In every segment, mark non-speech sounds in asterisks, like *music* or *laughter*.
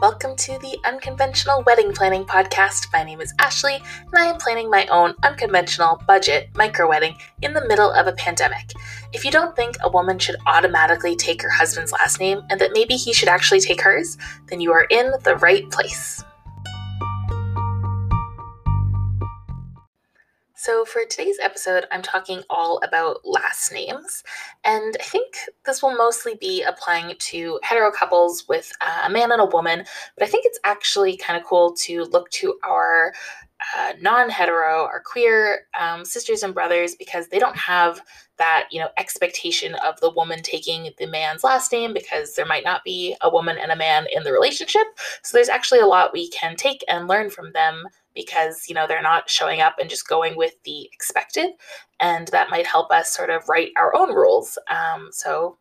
Welcome to the Unconventional Wedding Planning Podcast. My name is Ashley, and I am planning my own unconventional budget micro wedding in the middle of a pandemic. If you don't think a woman should automatically take her husband's last name and that maybe he should actually take hers, then you are in the right place. So, for today's episode, I'm talking all about last names. And I think this will mostly be applying to hetero couples with uh, a man and a woman. But I think it's actually kind of cool to look to our uh, non hetero, our queer um, sisters and brothers, because they don't have that you know expectation of the woman taking the man's last name because there might not be a woman and a man in the relationship so there's actually a lot we can take and learn from them because you know they're not showing up and just going with the expected and that might help us sort of write our own rules. Um, so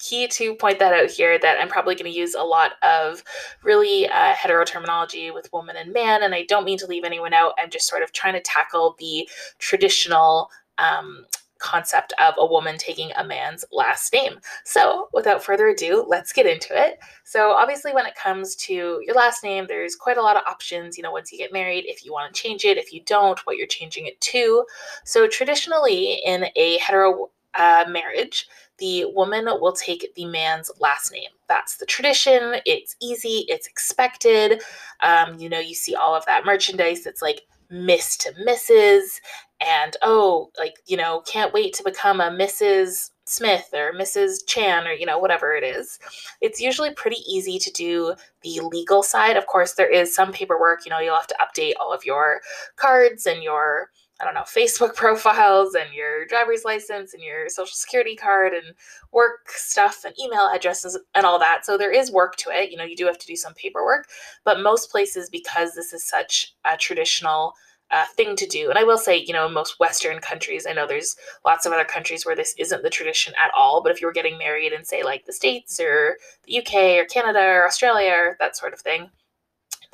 key to point that out here that i'm probably going to use a lot of really uh, hetero terminology with woman and man and i don't mean to leave anyone out. I'm just sort of trying to tackle the traditional um, concept of a woman taking a man's last name. So, without further ado, let's get into it. So, obviously, when it comes to your last name, there's quite a lot of options, you know, once you get married, if you want to change it, if you don't, what you're changing it to. So, traditionally, in a hetero uh, marriage, the woman will take the man's last name. That's the tradition. It's easy, it's expected. Um, you know, you see all of that merchandise It's like Miss to Mrs and oh, like, you know, can't wait to become a Mrs. Smith or Mrs. Chan or, you know, whatever it is. It's usually pretty easy to do the legal side. Of course, there is some paperwork, you know, you'll have to update all of your cards and your I don't know, Facebook *laughs* profiles and your driver's license and your social security card and work stuff and email addresses and all that. So there is work to it. You know, you do have to do some paperwork, but most places, because this is such a traditional uh, thing to do. And I will say, you know, most Western countries, I know there's lots of other countries where this isn't the tradition at all. But if you were getting married in, say, like the States or the UK or Canada or Australia or that sort of thing,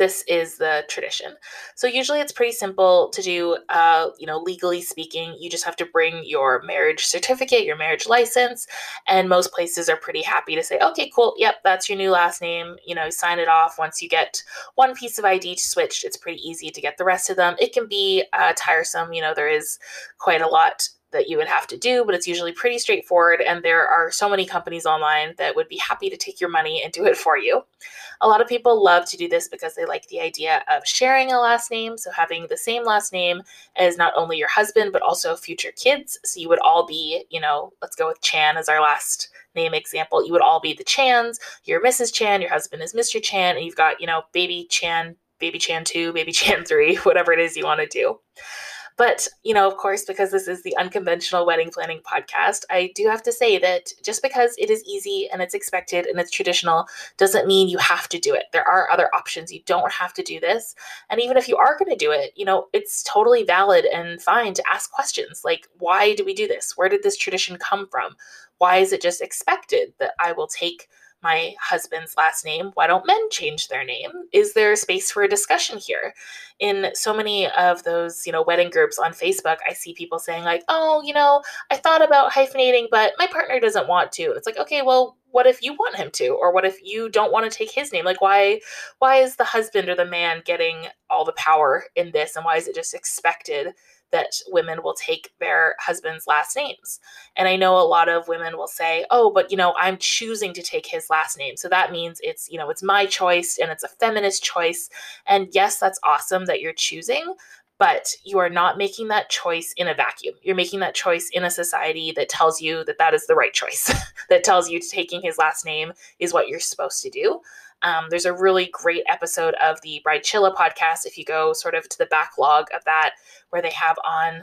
this is the tradition. So usually it's pretty simple to do. Uh, you know, legally speaking, you just have to bring your marriage certificate, your marriage license, and most places are pretty happy to say, okay, cool, yep, that's your new last name. You know, sign it off. Once you get one piece of ID switched, it's pretty easy to get the rest of them. It can be uh, tiresome. You know, there is quite a lot that you would have to do, but it's usually pretty straightforward. And there are so many companies online that would be happy to take your money and do it for you. A lot of people love to do this because they like the idea of sharing a last name. So having the same last name as not only your husband, but also future kids. So you would all be, you know, let's go with Chan as our last name example. You would all be the Chans. You're Mrs. Chan, your husband is Mr. Chan, and you've got, you know, baby Chan, baby Chan 2, baby Chan 3, *laughs* whatever it is you want to do. But, you know, of course, because this is the unconventional wedding planning podcast, I do have to say that just because it is easy and it's expected and it's traditional doesn't mean you have to do it. There are other options. You don't have to do this. And even if you are going to do it, you know, it's totally valid and fine to ask questions like, why do we do this? Where did this tradition come from? Why is it just expected that I will take my husband's last name. Why don't men change their name? Is there space for a discussion here? In so many of those, you know, wedding groups on Facebook, I see people saying like, "Oh, you know, I thought about hyphenating, but my partner doesn't want to." It's like, "Okay, well, what if you want him to or what if you don't want to take his name like why why is the husband or the man getting all the power in this and why is it just expected that women will take their husband's last names. And I know a lot of women will say, "Oh, but you know, I'm choosing to take his last name." So that means it's, you know, it's my choice and it's a feminist choice. And yes, that's awesome that you're choosing, but you are not making that choice in a vacuum. You're making that choice in a society that tells you that that is the right choice, *laughs* that tells you taking his last name is what you're supposed to do. Um, there's a really great episode of the Bridechilla podcast. If you go sort of to the backlog of that, where they have on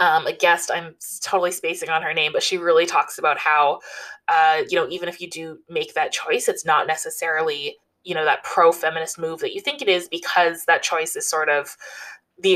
um, a guest, I'm totally spacing on her name, but she really talks about how, uh, you know, even if you do make that choice, it's not necessarily, you know, that pro feminist move that you think it is because that choice is sort of the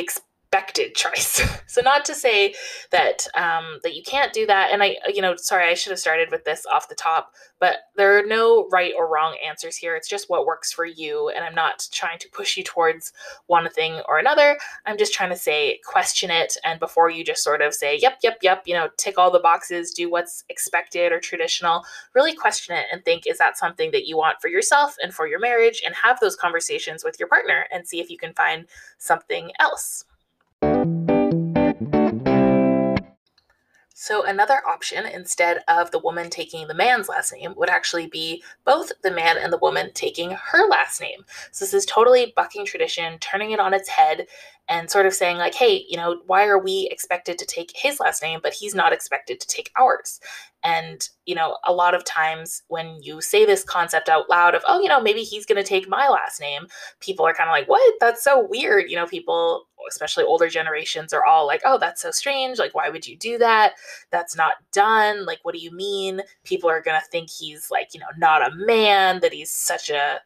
expected choice. *laughs* so not to say that um, that you can't do that. And I, you know, sorry, I should have started with this off the top, but there are no right or wrong answers here. It's just what works for you. And I'm not trying to push you towards one thing or another. I'm just trying to say question it. And before you just sort of say, yep, yep, yep, you know, tick all the boxes, do what's expected or traditional, really question it and think, is that something that you want for yourself and for your marriage? And have those conversations with your partner and see if you can find something else. So, another option instead of the woman taking the man's last name would actually be both the man and the woman taking her last name. So, this is totally bucking tradition, turning it on its head, and sort of saying, like, hey, you know, why are we expected to take his last name, but he's not expected to take ours? And, you know, a lot of times when you say this concept out loud of, oh, you know, maybe he's going to take my last name, people are kind of like, what? That's so weird. You know, people especially older generations are all like, oh, that's so strange. Like, why would you do that? That's not done. Like, what do you mean? People are going to think he's like, you know, not a man, that he's such a,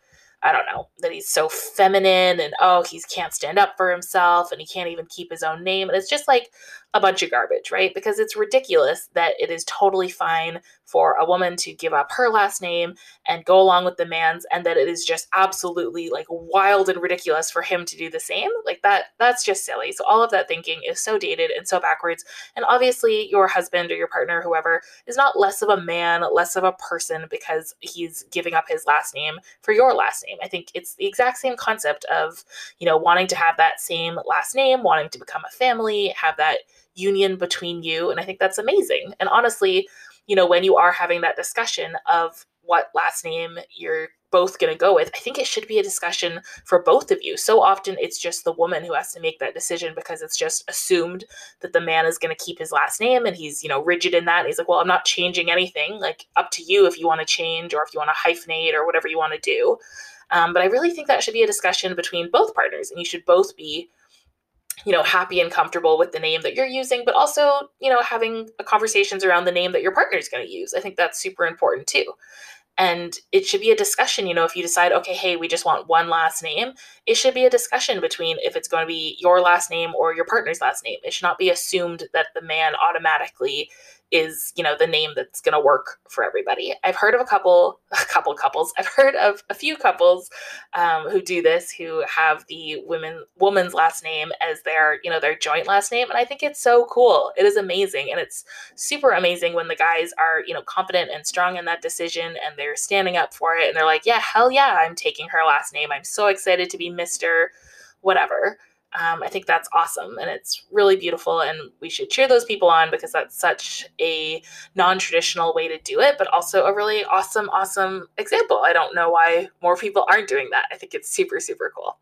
I don't know, that he's so feminine and oh, he can't stand up for himself and he can't even keep his own name. And it's just like a bunch of garbage, right? Because it's ridiculous that it is totally fine for a woman to give up her last name and go along with the man's and that it is just absolutely like wild and ridiculous for him to do the same. Like that that's just silly. So all of that thinking is so dated and so backwards. And obviously your husband or your partner whoever is not less of a man, less of a person because he's giving up his last name for your last name. I think it's the exact same concept of, you know, wanting to have that same last name, wanting to become a family, have that union between you. And I think that's amazing. And honestly, you know, when you are having that discussion of what last name you're both going to go with, I think it should be a discussion for both of you. So often it's just the woman who has to make that decision because it's just assumed that the man is going to keep his last name and he's, you know, rigid in that. And he's like, well, I'm not changing anything. Like, up to you if you want to change or if you want to hyphenate or whatever you want to do. Um, but I really think that should be a discussion between both partners and you should both be you know happy and comfortable with the name that you're using but also you know having conversations around the name that your partner is going to use. I think that's super important too. And it should be a discussion you know if you decide okay hey we just want one last name it should be a discussion between if it's going to be your last name or your partner's last name. It should not be assumed that the man automatically is you know the name that's going to work for everybody. I've heard of a couple *laughs* a couple couples. I've heard of a few couples um, who do this who have the women woman's last name as their you know their joint last name and i think it's so cool. It is amazing and it's super amazing when the guys are you know confident and strong in that decision and they're standing up for it and they're like yeah hell yeah i'm taking her last name. I'm so excited to be mr whatever um, I think that's awesome and it's really beautiful. And we should cheer those people on because that's such a non traditional way to do it, but also a really awesome, awesome example. I don't know why more people aren't doing that. I think it's super, super cool.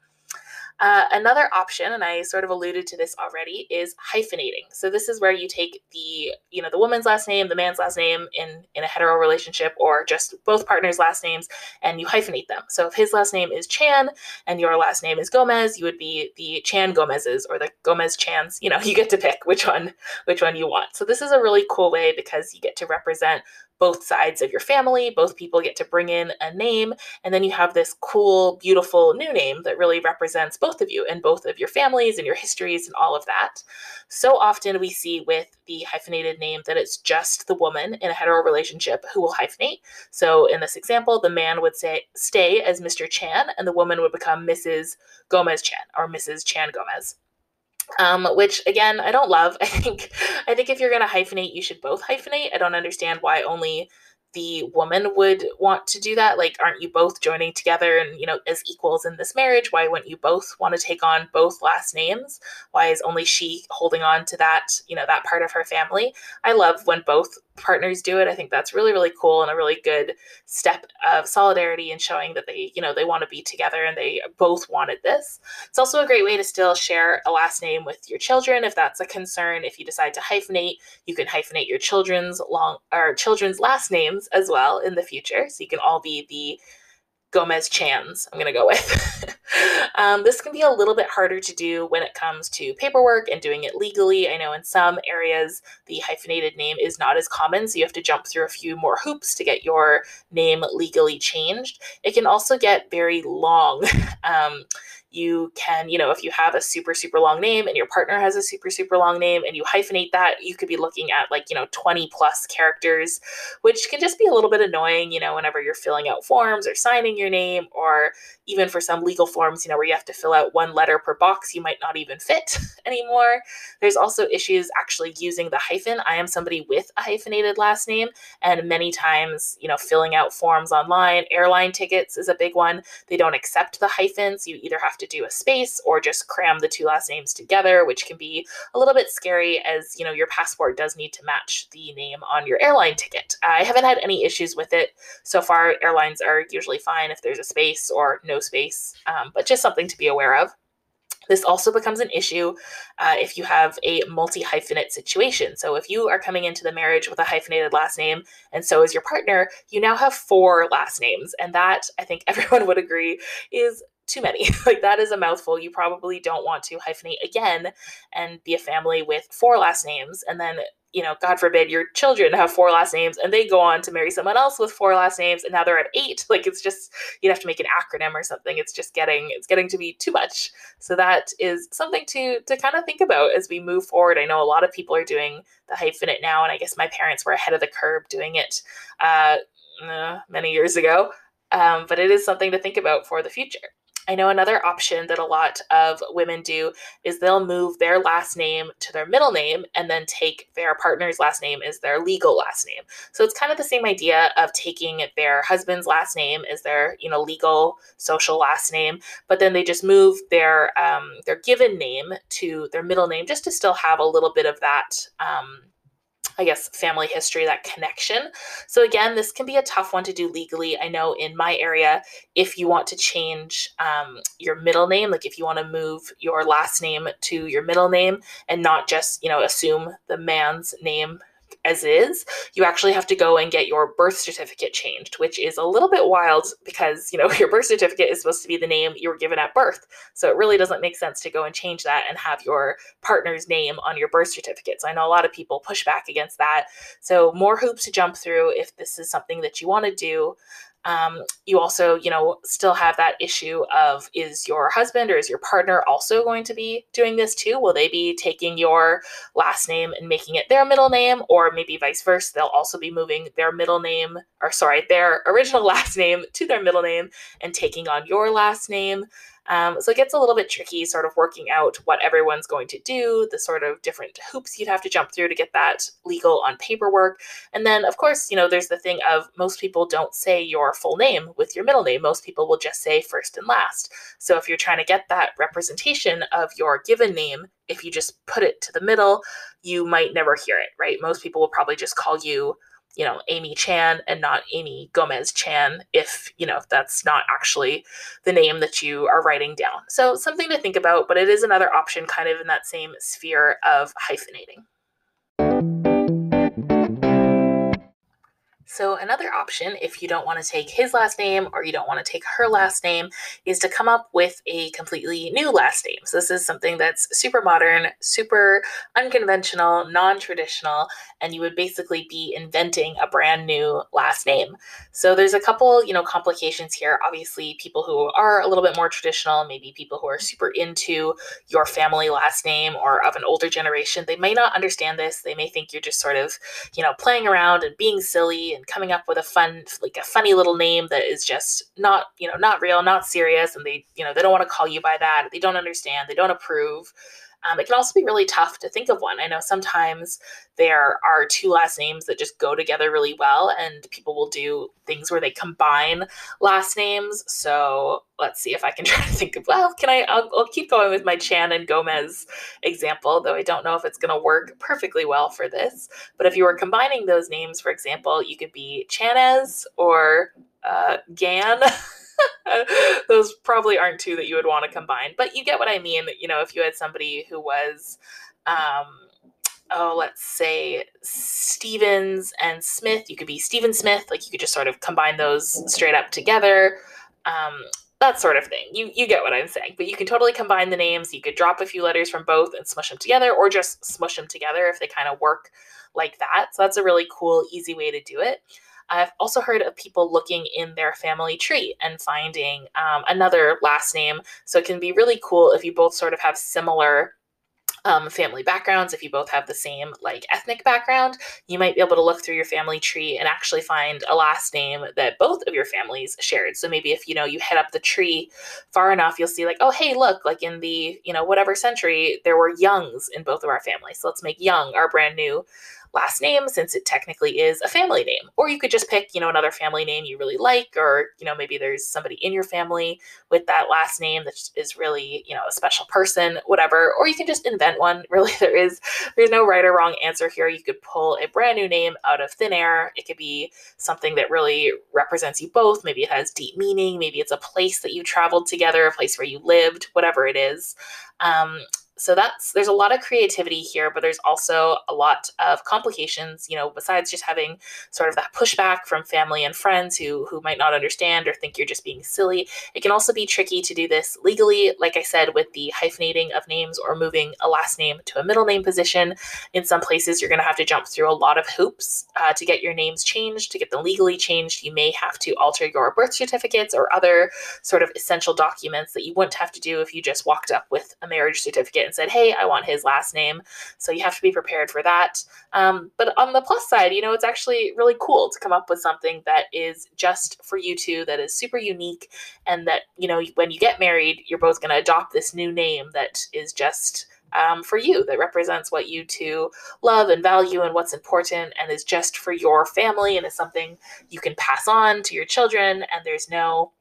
Uh, another option, and I sort of alluded to this already, is hyphenating. So this is where you take the, you know, the woman's last name, the man's last name in in a hetero relationship, or just both partners' last names, and you hyphenate them. So if his last name is Chan and your last name is Gomez, you would be the Chan Gomez's or the Gomez Chans. You know, *laughs* you get to pick which one which one you want. So this is a really cool way because you get to represent both sides of your family. Both people get to bring in a name, and then you have this cool, beautiful new name that really represents both of you and both of your families and your histories and all of that. So often we see with the hyphenated name that it's just the woman in a hetero relationship who will hyphenate. So in this example, the man would say stay as Mr. Chan, and the woman would become Mrs. Gomez Chan or Mrs. Chan Gomez um, which again I don't love. *laughs* I think I think if you're gonna hyphenate, you should both hyphenate. I don't understand why only the woman would want to do that like aren't you both joining together and you know as equals in this marriage why wouldn't you both want to take on both last names why is only she holding on to that you know that part of her family i love when both partners do it i think that's really really cool and a really good step of solidarity and showing that they you know they want to be together and they both wanted this it's also a great way to still share a last name with your children if that's a concern if you decide to hyphenate you can hyphenate your children's long or children's last names as well in the future. So you can all be the Gomez Chans, I'm going to go with. *laughs* um, this can be a little bit harder to do when it comes to paperwork and doing it legally. I know in some areas the hyphenated name is not as common, so you have to jump through a few more hoops to get your name legally changed. It can also get very long. *laughs* um, you can, you know, if you have a super, super long name and your partner has a super, super long name and you hyphenate that, you could be looking at like, you know, 20 plus characters, which can just be a little bit annoying, you know, whenever you're filling out forms or signing your name, or even for some legal forms, you know, where you have to fill out one letter per box, you might not even fit *laughs* anymore. There's also issues actually using the hyphen. I am somebody with a hyphenated last name, and many times, you know, filling out forms online, airline tickets is a big one. They don't accept the hyphens. You either have to do a space or just cram the two last names together, which can be a little bit scary as, you know, your passport does need to match the name on your airline ticket. I haven't had any issues with it so far. Airlines are usually fine if there's a space or no space, um, but just something to be aware of. This also becomes an issue uh, if you have a multi hyphenate situation. So, if you are coming into the marriage with a hyphenated last name, and so is your partner, you now have four last names. And that, I think *laughs* everyone would agree, is too many. *laughs* like that is a mouthful. You probably don't want to hyphenate again and be a family with four last names and then you know, God forbid your children have four last names and they go on to marry someone else with four last names and now they're at eight. *laughs* Like it's just you'd have to make an acronym or something. It's just getting it's getting to be too much. So that is something to to kind of think about as we move forward. I know a lot of people are doing the hyphenate now, and I guess my parents were ahead of the curve doing it uh, many years ago. Um, but it is something to think about for the future. I know another option that a lot of women do is they'll move their last name to their middle name and then take their partner's last name as their legal last name. So it's kind of the same idea of taking their husband's last name as their, you know, legal social last name, but then they just move their um, their given name to their middle name just to still have a little bit of that um, I guess, family history, that connection. So, again, this can be a tough one to do legally. I know in my area, if you want to change um, your middle name, like if you want to move your last name to your middle name and not just, you know, assume the man's name as is, you actually have to go and get your birth certificate changed, which is a little bit wild because, you know, *laughs* your birth certificate is supposed to be the name you were given at birth. So it really doesn't make sense to go and change that and have your partner's name on your birth certificate. So I know a lot of people push back against that. So more hoops to jump through if this is something that you want to do. Um, you also, you know, still have that issue of is your husband or is your partner also going to be doing this too? Will they be taking your last name and making it their middle name, or maybe vice versa? They'll also be moving their middle name, or sorry, their original *laughs* last name to their middle name and taking on your last name. Um, so it gets a little bit tricky, sort of working out what everyone's going to do, the sort of different hoops you'd have to jump through to get that legal on paperwork. And then, of course, you know, there's the thing of most people don't say your full name with your middle name. Most people will just say first and last. So if you're trying to get that representation of your given name, if you just put it to the middle, you might never hear it, right? Most people will probably just call you you know, Amy Chan and not Amy Gomez Chan if, you know, that's not actually the name that you are writing down. So something to think about, but it is another option kind of in that same sphere of hyphenating. So, another option, if you don't want to take his last name or you don't want to take her last name, is to come up with a completely new last name. So, this is something that's super modern, super unconventional, non traditional, and you would basically be inventing a brand new last name. So, there's a couple, you know, complications here. Obviously, people who are a little bit more traditional, maybe people who are super into your family last name or of an older generation, they may not understand this. They may think you're just sort of, you know, playing around and being silly and coming up with a fun like a funny little name that is just not you know not real not serious and they you know they don't want to call you by that they don't understand they don't approve um, it can also be really tough to think of one. I know sometimes there are two last names that just go together really well, and people will do things where they combine last names. So let's see if I can *laughs* try to think of, well, can I? I'll, I'll keep going with my Chan and Gomez example, though I don't know if it's going to work perfectly well for this. But if you were combining those names, for example, you could be Chanez or uh, Gan. *laughs* *laughs* those probably aren't two that you would want to combine, but you get what I mean. You know, if you had somebody who was, um, oh, let's say Stevens and Smith, you could be Steven Smith. Like you could just sort of combine those straight up together. Um, that sort of thing. You you get what I'm saying. But you can totally combine the names. You could drop a few letters from both and smush them together, or just smush them together if they kind of work like that. So that's a really cool, easy way to do it. I've also heard of people looking in their family tree and finding um, another last name. So it can be really cool if you both sort of have similar um, family backgrounds, if you both have the same like ethnic background, you might be able to look through your family tree and actually find a last name that both of your families shared. So maybe if you know you head up the tree far enough, you'll see like, oh hey, look, like in the you know whatever century there were Youngs in both of our families. So let's make Young our brand new last name since it technically is a family name. Or you could just pick, you know, another family name you really like, or, you know, maybe there's somebody in your family with that last name that is really, you know, a special person, whatever. Or you can just invent one. *laughs* Really, there is there's no right or wrong answer here. You could pull a brand new name out of thin air. It could be something that really represents you both. Maybe it has deep meaning. Maybe it's a place that you traveled together, a place where you lived, whatever it is. Um, so that's there's a lot of creativity here but there's also a lot of complications you know besides just having sort of that pushback from family and friends who who might not understand or think you're just being silly. It can also be tricky to do this legally like i said with the hyphenating of names or moving a last name to a middle name position. In some places you're going to have to jump through a lot of hoops uh, to get your names changed to get them legally changed. You may have to alter your birth certificates or other sort of essential documents that you wouldn't have to do if you just walked up with a marriage certificate and said, hey, I want his last name. So you have to be prepared for that. Um, but on the plus side, you know, it's actually really cool to come up with something that is just for you two, that is super unique, and that, you know, when you get married, you're both going to adopt this new name that is just. Um, for you that represents what you two love and value and what's important and is just for your family and is something you can pass on to your children and there's no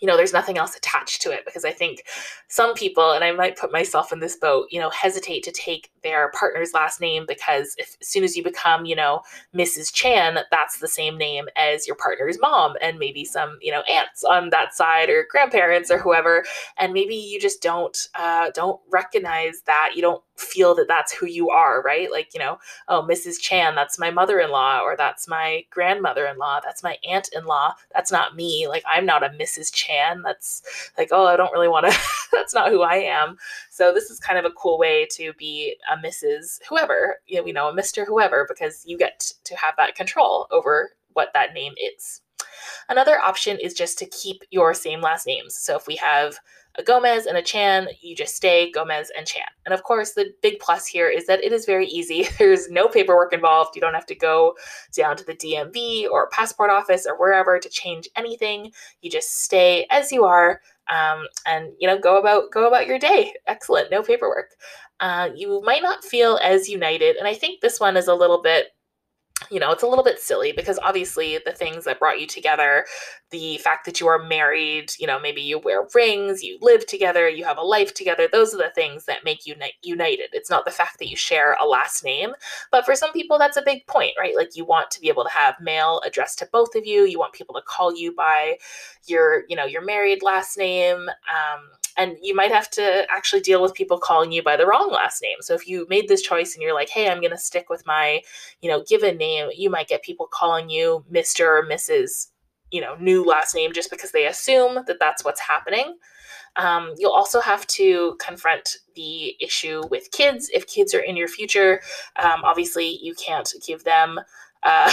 you know, there's nothing else attached to it because I think some people, and I might put myself in this boat, you know, hesitate to take their partner's last name because if, as soon as you become, you know, Mrs. Chan, that's the same name as your partner's mom and maybe some, you know, aunts on that side or grandparents or whoever, and maybe you just don't uh, don't recognize that you don't feel that that's who you are, right? Like, you know, oh, Mrs. Chan, that's my mother in law, or that's my grandmother in law, that's my aunt in law. That's not me. Like, I'm not a Mrs. Chan. And that's like, oh, I don't really want to, *laughs* that's not who I am. So, this is kind of a cool way to be a Mrs. whoever, you know, a Mr. whoever, because you get to have that control over what that name is. Another option is just to keep your same last names. So, if we have a Gomez and a Chan, you just stay Gomez and Chan. And of course, the big plus here is that it is very easy. *laughs* There's no paperwork involved. You don't have to go down to the DMV or passport office or wherever to change anything. You just stay as you are um, and you know go about go about your day. Excellent, no paperwork. Uh, you might not feel as united, and I think this one is a little bit you know, it's a little bit silly because obviously the things that brought you together, the fact that you are married, you know, maybe you wear rings, you live together, you have a life together, those are the things that make you united. It's not the fact that you share a last name. But for some people, that's a big point, right? Like you want to be able to have mail addressed to both of you. You want people to call you by your, you know, your married last name. Um, and you might have to actually deal with people calling you by the wrong last name. So if you made this choice and you're like, "Hey, I'm going to stick with my, you know, given name," you might get people calling you Mr. or Mrs. You know, new last name just because they assume that that's what's happening. Um, you'll also have to confront the issue with kids. If kids are in your future, um, obviously you can't give them uh,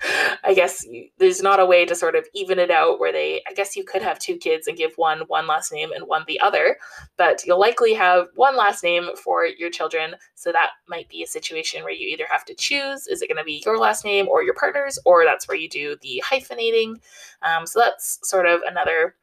*laughs* I guess you, there's not a way to sort of even it out where they, I guess you could have two kids and give one one last name and one the other, but you'll likely have one last name for your children. So that might be a situation where you either have to choose is it going to be your last name or your partner's, or that's where you do the hyphenating. Um, so that's sort of another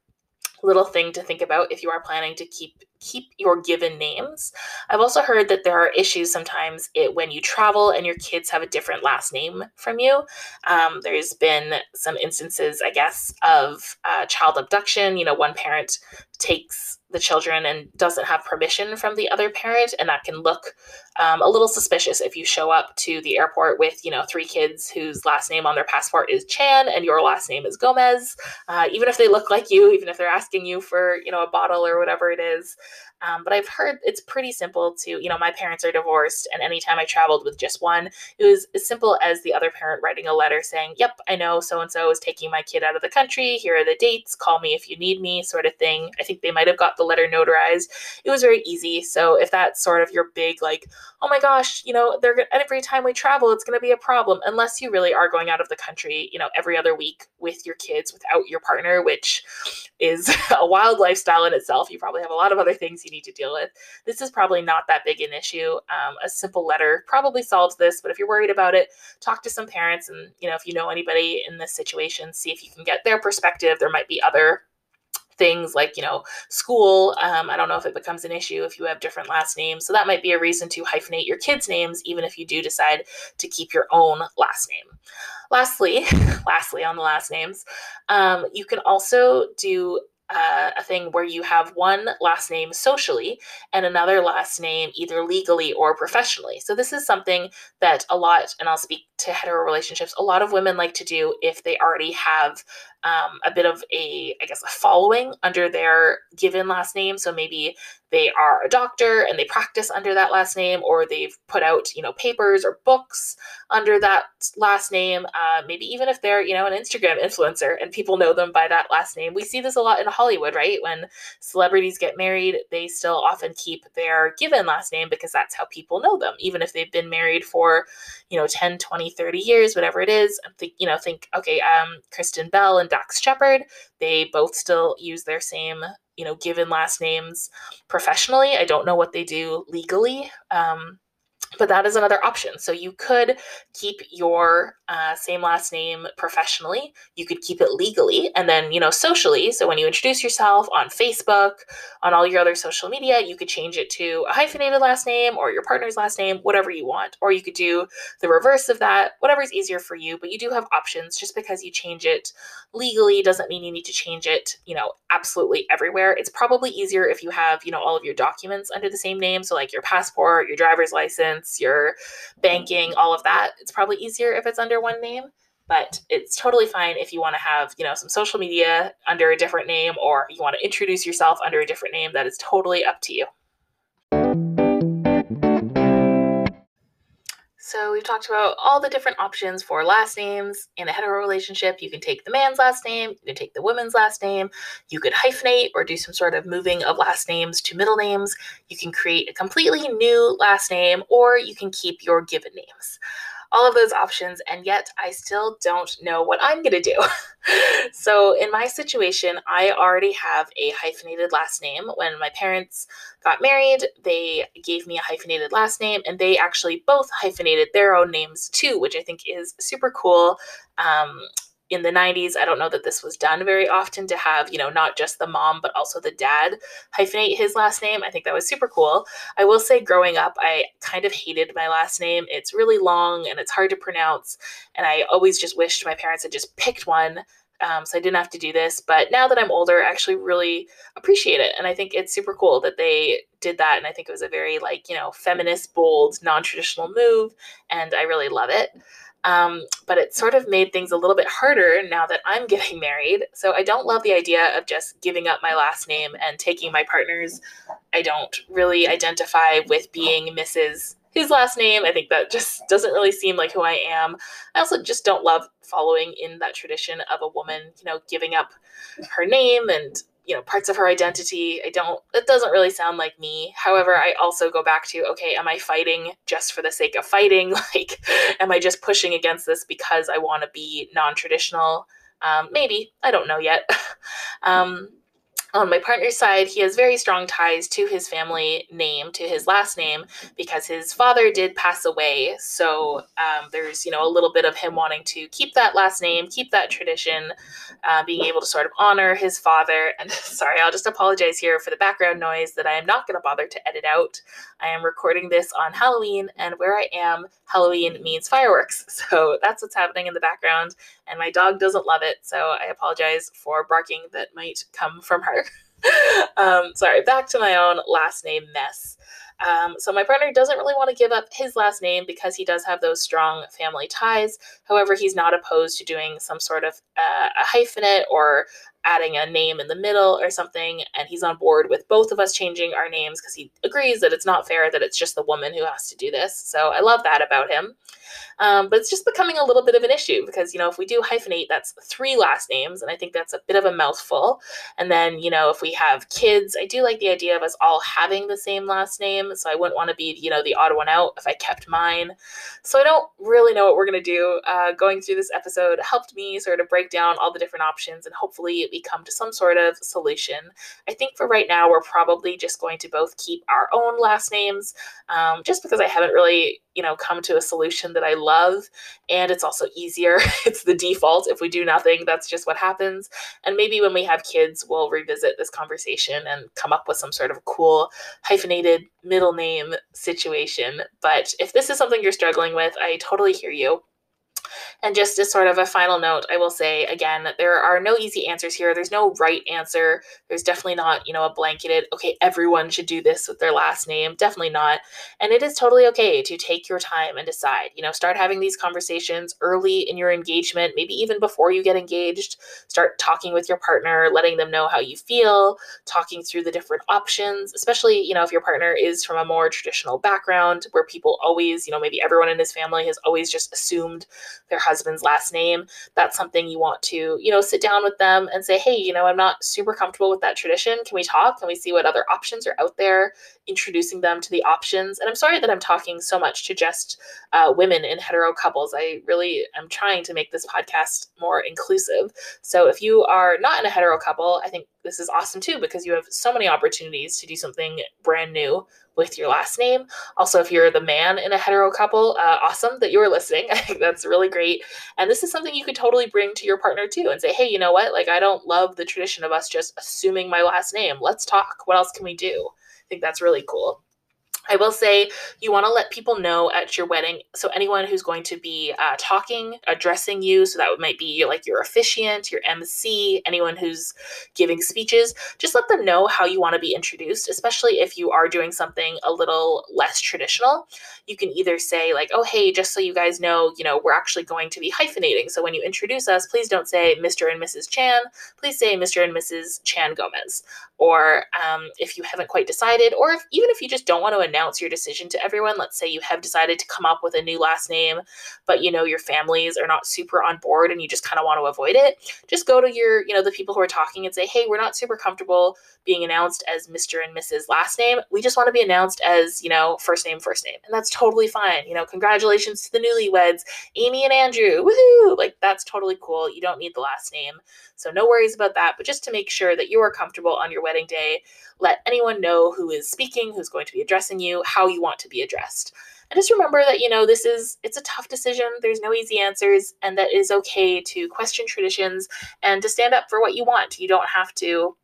little thing to think about if you are planning to keep keep your given names. I've also heard that there are issues sometimes it, when you travel and your kids have a different last name from you. Um, there's been some instances, I guess, of uh, child abduction. You know, one parent takes the children and doesn't have permission from the other parent and that can look um, a little suspicious if you show up to the airport with you know three kids whose last name on their passport is chan and your last name is gomez. Uh, even if they look like you even if they're asking you for you know a bottle or whatever it is um, but I've heard it's pretty simple to, you know, my parents are divorced, and anytime I traveled with just one, it was as simple as the other parent writing a letter saying, Yep, I know so and so is taking my kid out of the country. Here are the dates. Call me if you need me, sort of thing. I think they might have got the letter notarized. It was very easy. So if that's sort of your big, like, oh my gosh, you know, they're every time we travel, it's going to be a problem, unless you really are going out of the country, you know, every other week with your kids without your partner, which is *laughs* a wild lifestyle in itself. You probably have a lot of other things you need to deal with. This is probably not that big an issue. Um, a simple letter probably solves this, but if you're worried about it, talk to some parents and, you know, if you know anybody in this situation, see if you can get their perspective. There might be other things like you know school um, i don't know if it becomes an issue if you have different last names so that might be a reason to hyphenate your kids names even if you do decide to keep your own last name lastly *laughs* lastly on the last names um, you can also do uh, a thing where you have one last name socially and another last name either legally or professionally. So, this is something that a lot, and I'll speak to hetero relationships, a lot of women like to do if they already have um, a bit of a, I guess, a following under their given last name. So, maybe they are a doctor and they practice under that last name, or they've put out, you know, papers or books under that last name. Uh, maybe even if they're, you know, an Instagram influencer and people know them by that last name. We see this a lot in Hollywood, right? When celebrities get married, they still often keep their given last name because that's how people know them, even if they've been married for, you know, 10, 20, 30 years, whatever it is. I Think, you know, think, okay, um, Kristen Bell and Dax Shepard, they both still use their same you know, given last names professionally. I don't know what they do legally. Um, but that is another option. So you could keep your uh, same last name professionally. You could keep it legally, and then you know socially. So when you introduce yourself on Facebook, on all your other social media, you could change it to a hyphenated last name or your partner's last name, whatever you want. Or you could do the reverse of that, whatever is easier for you. But you do have options. Just because you change it legally doesn't mean you need to change it. You know, absolutely everywhere. It's probably easier if you have you know all of your documents under the same name. So like your passport, your driver's license your banking, all of that. It's probably easier if it's under one name, but it's totally fine if you want to have, you know, some social media under a different name or you want to introduce yourself under a different name. That is totally up to you. So we've talked about all the different options for last names in a hetero relationship. You can take the man's last name, you can take the woman's last name, you could hyphenate or do some sort of moving of last names to middle names. You can create a completely new last name, or you can keep your given names all of those options, and yet I still don't know what I'm going to do. *laughs* so, in my situation, I already have a hyphenated last name. When my parents got married, they gave me a hyphenated last name, and they actually both hyphenated their own names too, which I think is super cool. Um, in the 90s, I don't know that this was done very often to have, you know, not just the mom, but also the dad hyphenate his last name. I think that was super cool. I will say, growing up, I kind of hated my last name. It's really long and it's hard to pronounce. And I always just wished my parents had just picked one um, so I didn't have to do this. But now that I'm older, I actually really appreciate it. And I think it's super cool that they did that. And I think it was a very, like, you know, feminist, bold, non traditional move. And I really love it. Um, but it sort of made things a little bit harder now that I'm *laughs* getting married. So I don't love the idea of just giving up my last name and taking my partner's. I don't really identify with being Mrs his last name. I think that just *laughs* doesn't really seem like who I am. I also just don't love following in that tradition of a woman, you know, giving up her name and you know parts of her identity. I don't it doesn't really sound like me. However i also go back to okay am i fighting just for the sake of fighting? *laughs* Like am i just pushing against this because i want to be non-traditional? Um, maybe i don't know yet. *laughs* Um, on my partner's side, he has very strong ties to his family name, to his last name, because his father did pass away. So um, there's, you know, a little bit of him wanting to keep that last name, keep that tradition, uh, being able to sort of honor his father. And *laughs* sorry, I'll just apologize here for the background noise that I am not going to bother to edit out. I am recording this on Halloween, and where I am, Halloween means fireworks. *laughs* So that's what's happening in the background. And my dog doesn't love it. So I apologize for barking that might come from her. *laughs* um, sorry, back to my own last name mess. Um, so my partner doesn't really want to give up his last name because he does have those strong family ties. However, he's not opposed to doing some sort of uh, a hyphenate or adding a name in the middle or something. And he's on board with both of us changing our names because he agrees that it's not fair that it's just the woman who has to do this. So I love that about him. Um, but it's just becoming a little bit of an issue because, you know, if we do hyphenate, that's three last names. And I think that's a bit of a mouthful. And then, you know, if we have kids, I do like the idea of us all having the same last name. So I wouldn't want to be, you know, the odd one out if I kept mine. So I don't really know what we're going to do. Uh, going through this episode helped me sort of break down all the different options and hopefully we come to some sort of solution. I think for right now, we're probably just going to both keep our own last names um, just because I haven't really you know come to a solution that i love and it's also easier. *laughs* It's the default. If we do nothing that's just what happens. And maybe when we have kids we'll revisit this conversation and come up with some sort of cool hyphenated middle name situation. But if this is something you're struggling with i totally hear you and just as sort of a final note, I will say again, there are no easy answers here. There's no right answer. There's definitely not, you know, a blanketed, okay, everyone should do this with their last name. Definitely not. And it is totally okay to take your time and decide. You know, start having these conversations early in your engagement, maybe even before you get engaged. Start talking with your partner, letting them know how you feel, talking through the different options, especially, you know, if your partner is from a more traditional background where people always, you know, maybe everyone in his family has always just assumed their husband's last name, that's something you want to, you know, sit down with them and say, hey, you know, I'm not super comfortable with that tradition. Can we talk? Can we see what other options are out there? Introducing them to the options. And I'm sorry that I'm talking so much to just uh, women in hetero couples. I really am trying to make this podcast more inclusive. So if you are not in a hetero couple, I think this is awesome too because you have so many opportunities to do something brand new with your last name. Also, if you're the man in a hetero couple, uh, awesome that you're listening. *laughs* I think that's really great. And this is something you could totally bring to your partner too and say, hey, you know what? Like, I don't love the tradition of us just assuming my last name. Let's talk. What else can we do? Think that's really cool. I will say you want to let people know at your wedding. So anyone who's going to be uh, talking, addressing you, so that might be like your officiant, your MC, anyone who's giving speeches, just let them know how you want to be introduced, especially if you are doing something a little less traditional. You can either say like, "Oh, hey, just so you guys know, you know, we're actually going to be hyphenating. So when you introduce us, please don't say Mr. and Mrs. Chan. Please say Mr. and Mrs. Chan Gomez." Or um, if you haven't quite decided, or if, even if you just don't want to announce your decision to everyone. Let's say you have decided to come up with a new last name, but you know your families are not super on board and you just kind of want to avoid it. Just go to your, you know, the people who are talking and say, "Hey, we're not super comfortable being announced as Mr. and Mrs. last name. We just want to be announced as, you know, first name, first name." And that's totally fine. You know, congratulations to the newlyweds, Amy and Andrew. Woohoo! Like that's totally cool. You don't need the last name. So no worries about that, but just to make sure that you are comfortable on your wedding day, let anyone know who is speaking, who's going to be addressing you how you want to be addressed. And just remember that, you know, this is it's a tough decision. There's no easy answers, and that is okay to question traditions and to stand up for what you want. You don't have to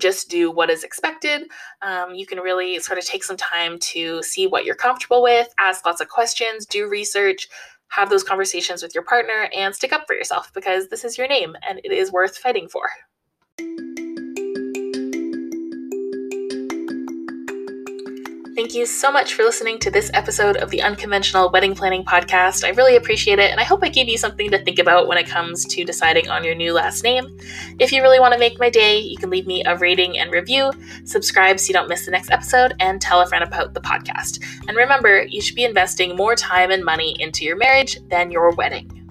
just do what is expected. Um, you can really sort of take some time to see what you're comfortable with, ask lots of questions, do research, have those conversations with your partner, and stick up for yourself because this is your name and it is worth fighting for. Thank you so much for listening to this episode of the Unconventional Wedding Planning Podcast. I really appreciate it, and I hope I gave you something to think about when it comes to deciding on your new last name. If you really want to make my day, you can leave me a rating and review, subscribe so you don't miss the next episode, and tell a friend about the podcast. And remember, you should be investing more time and money into your marriage than your wedding.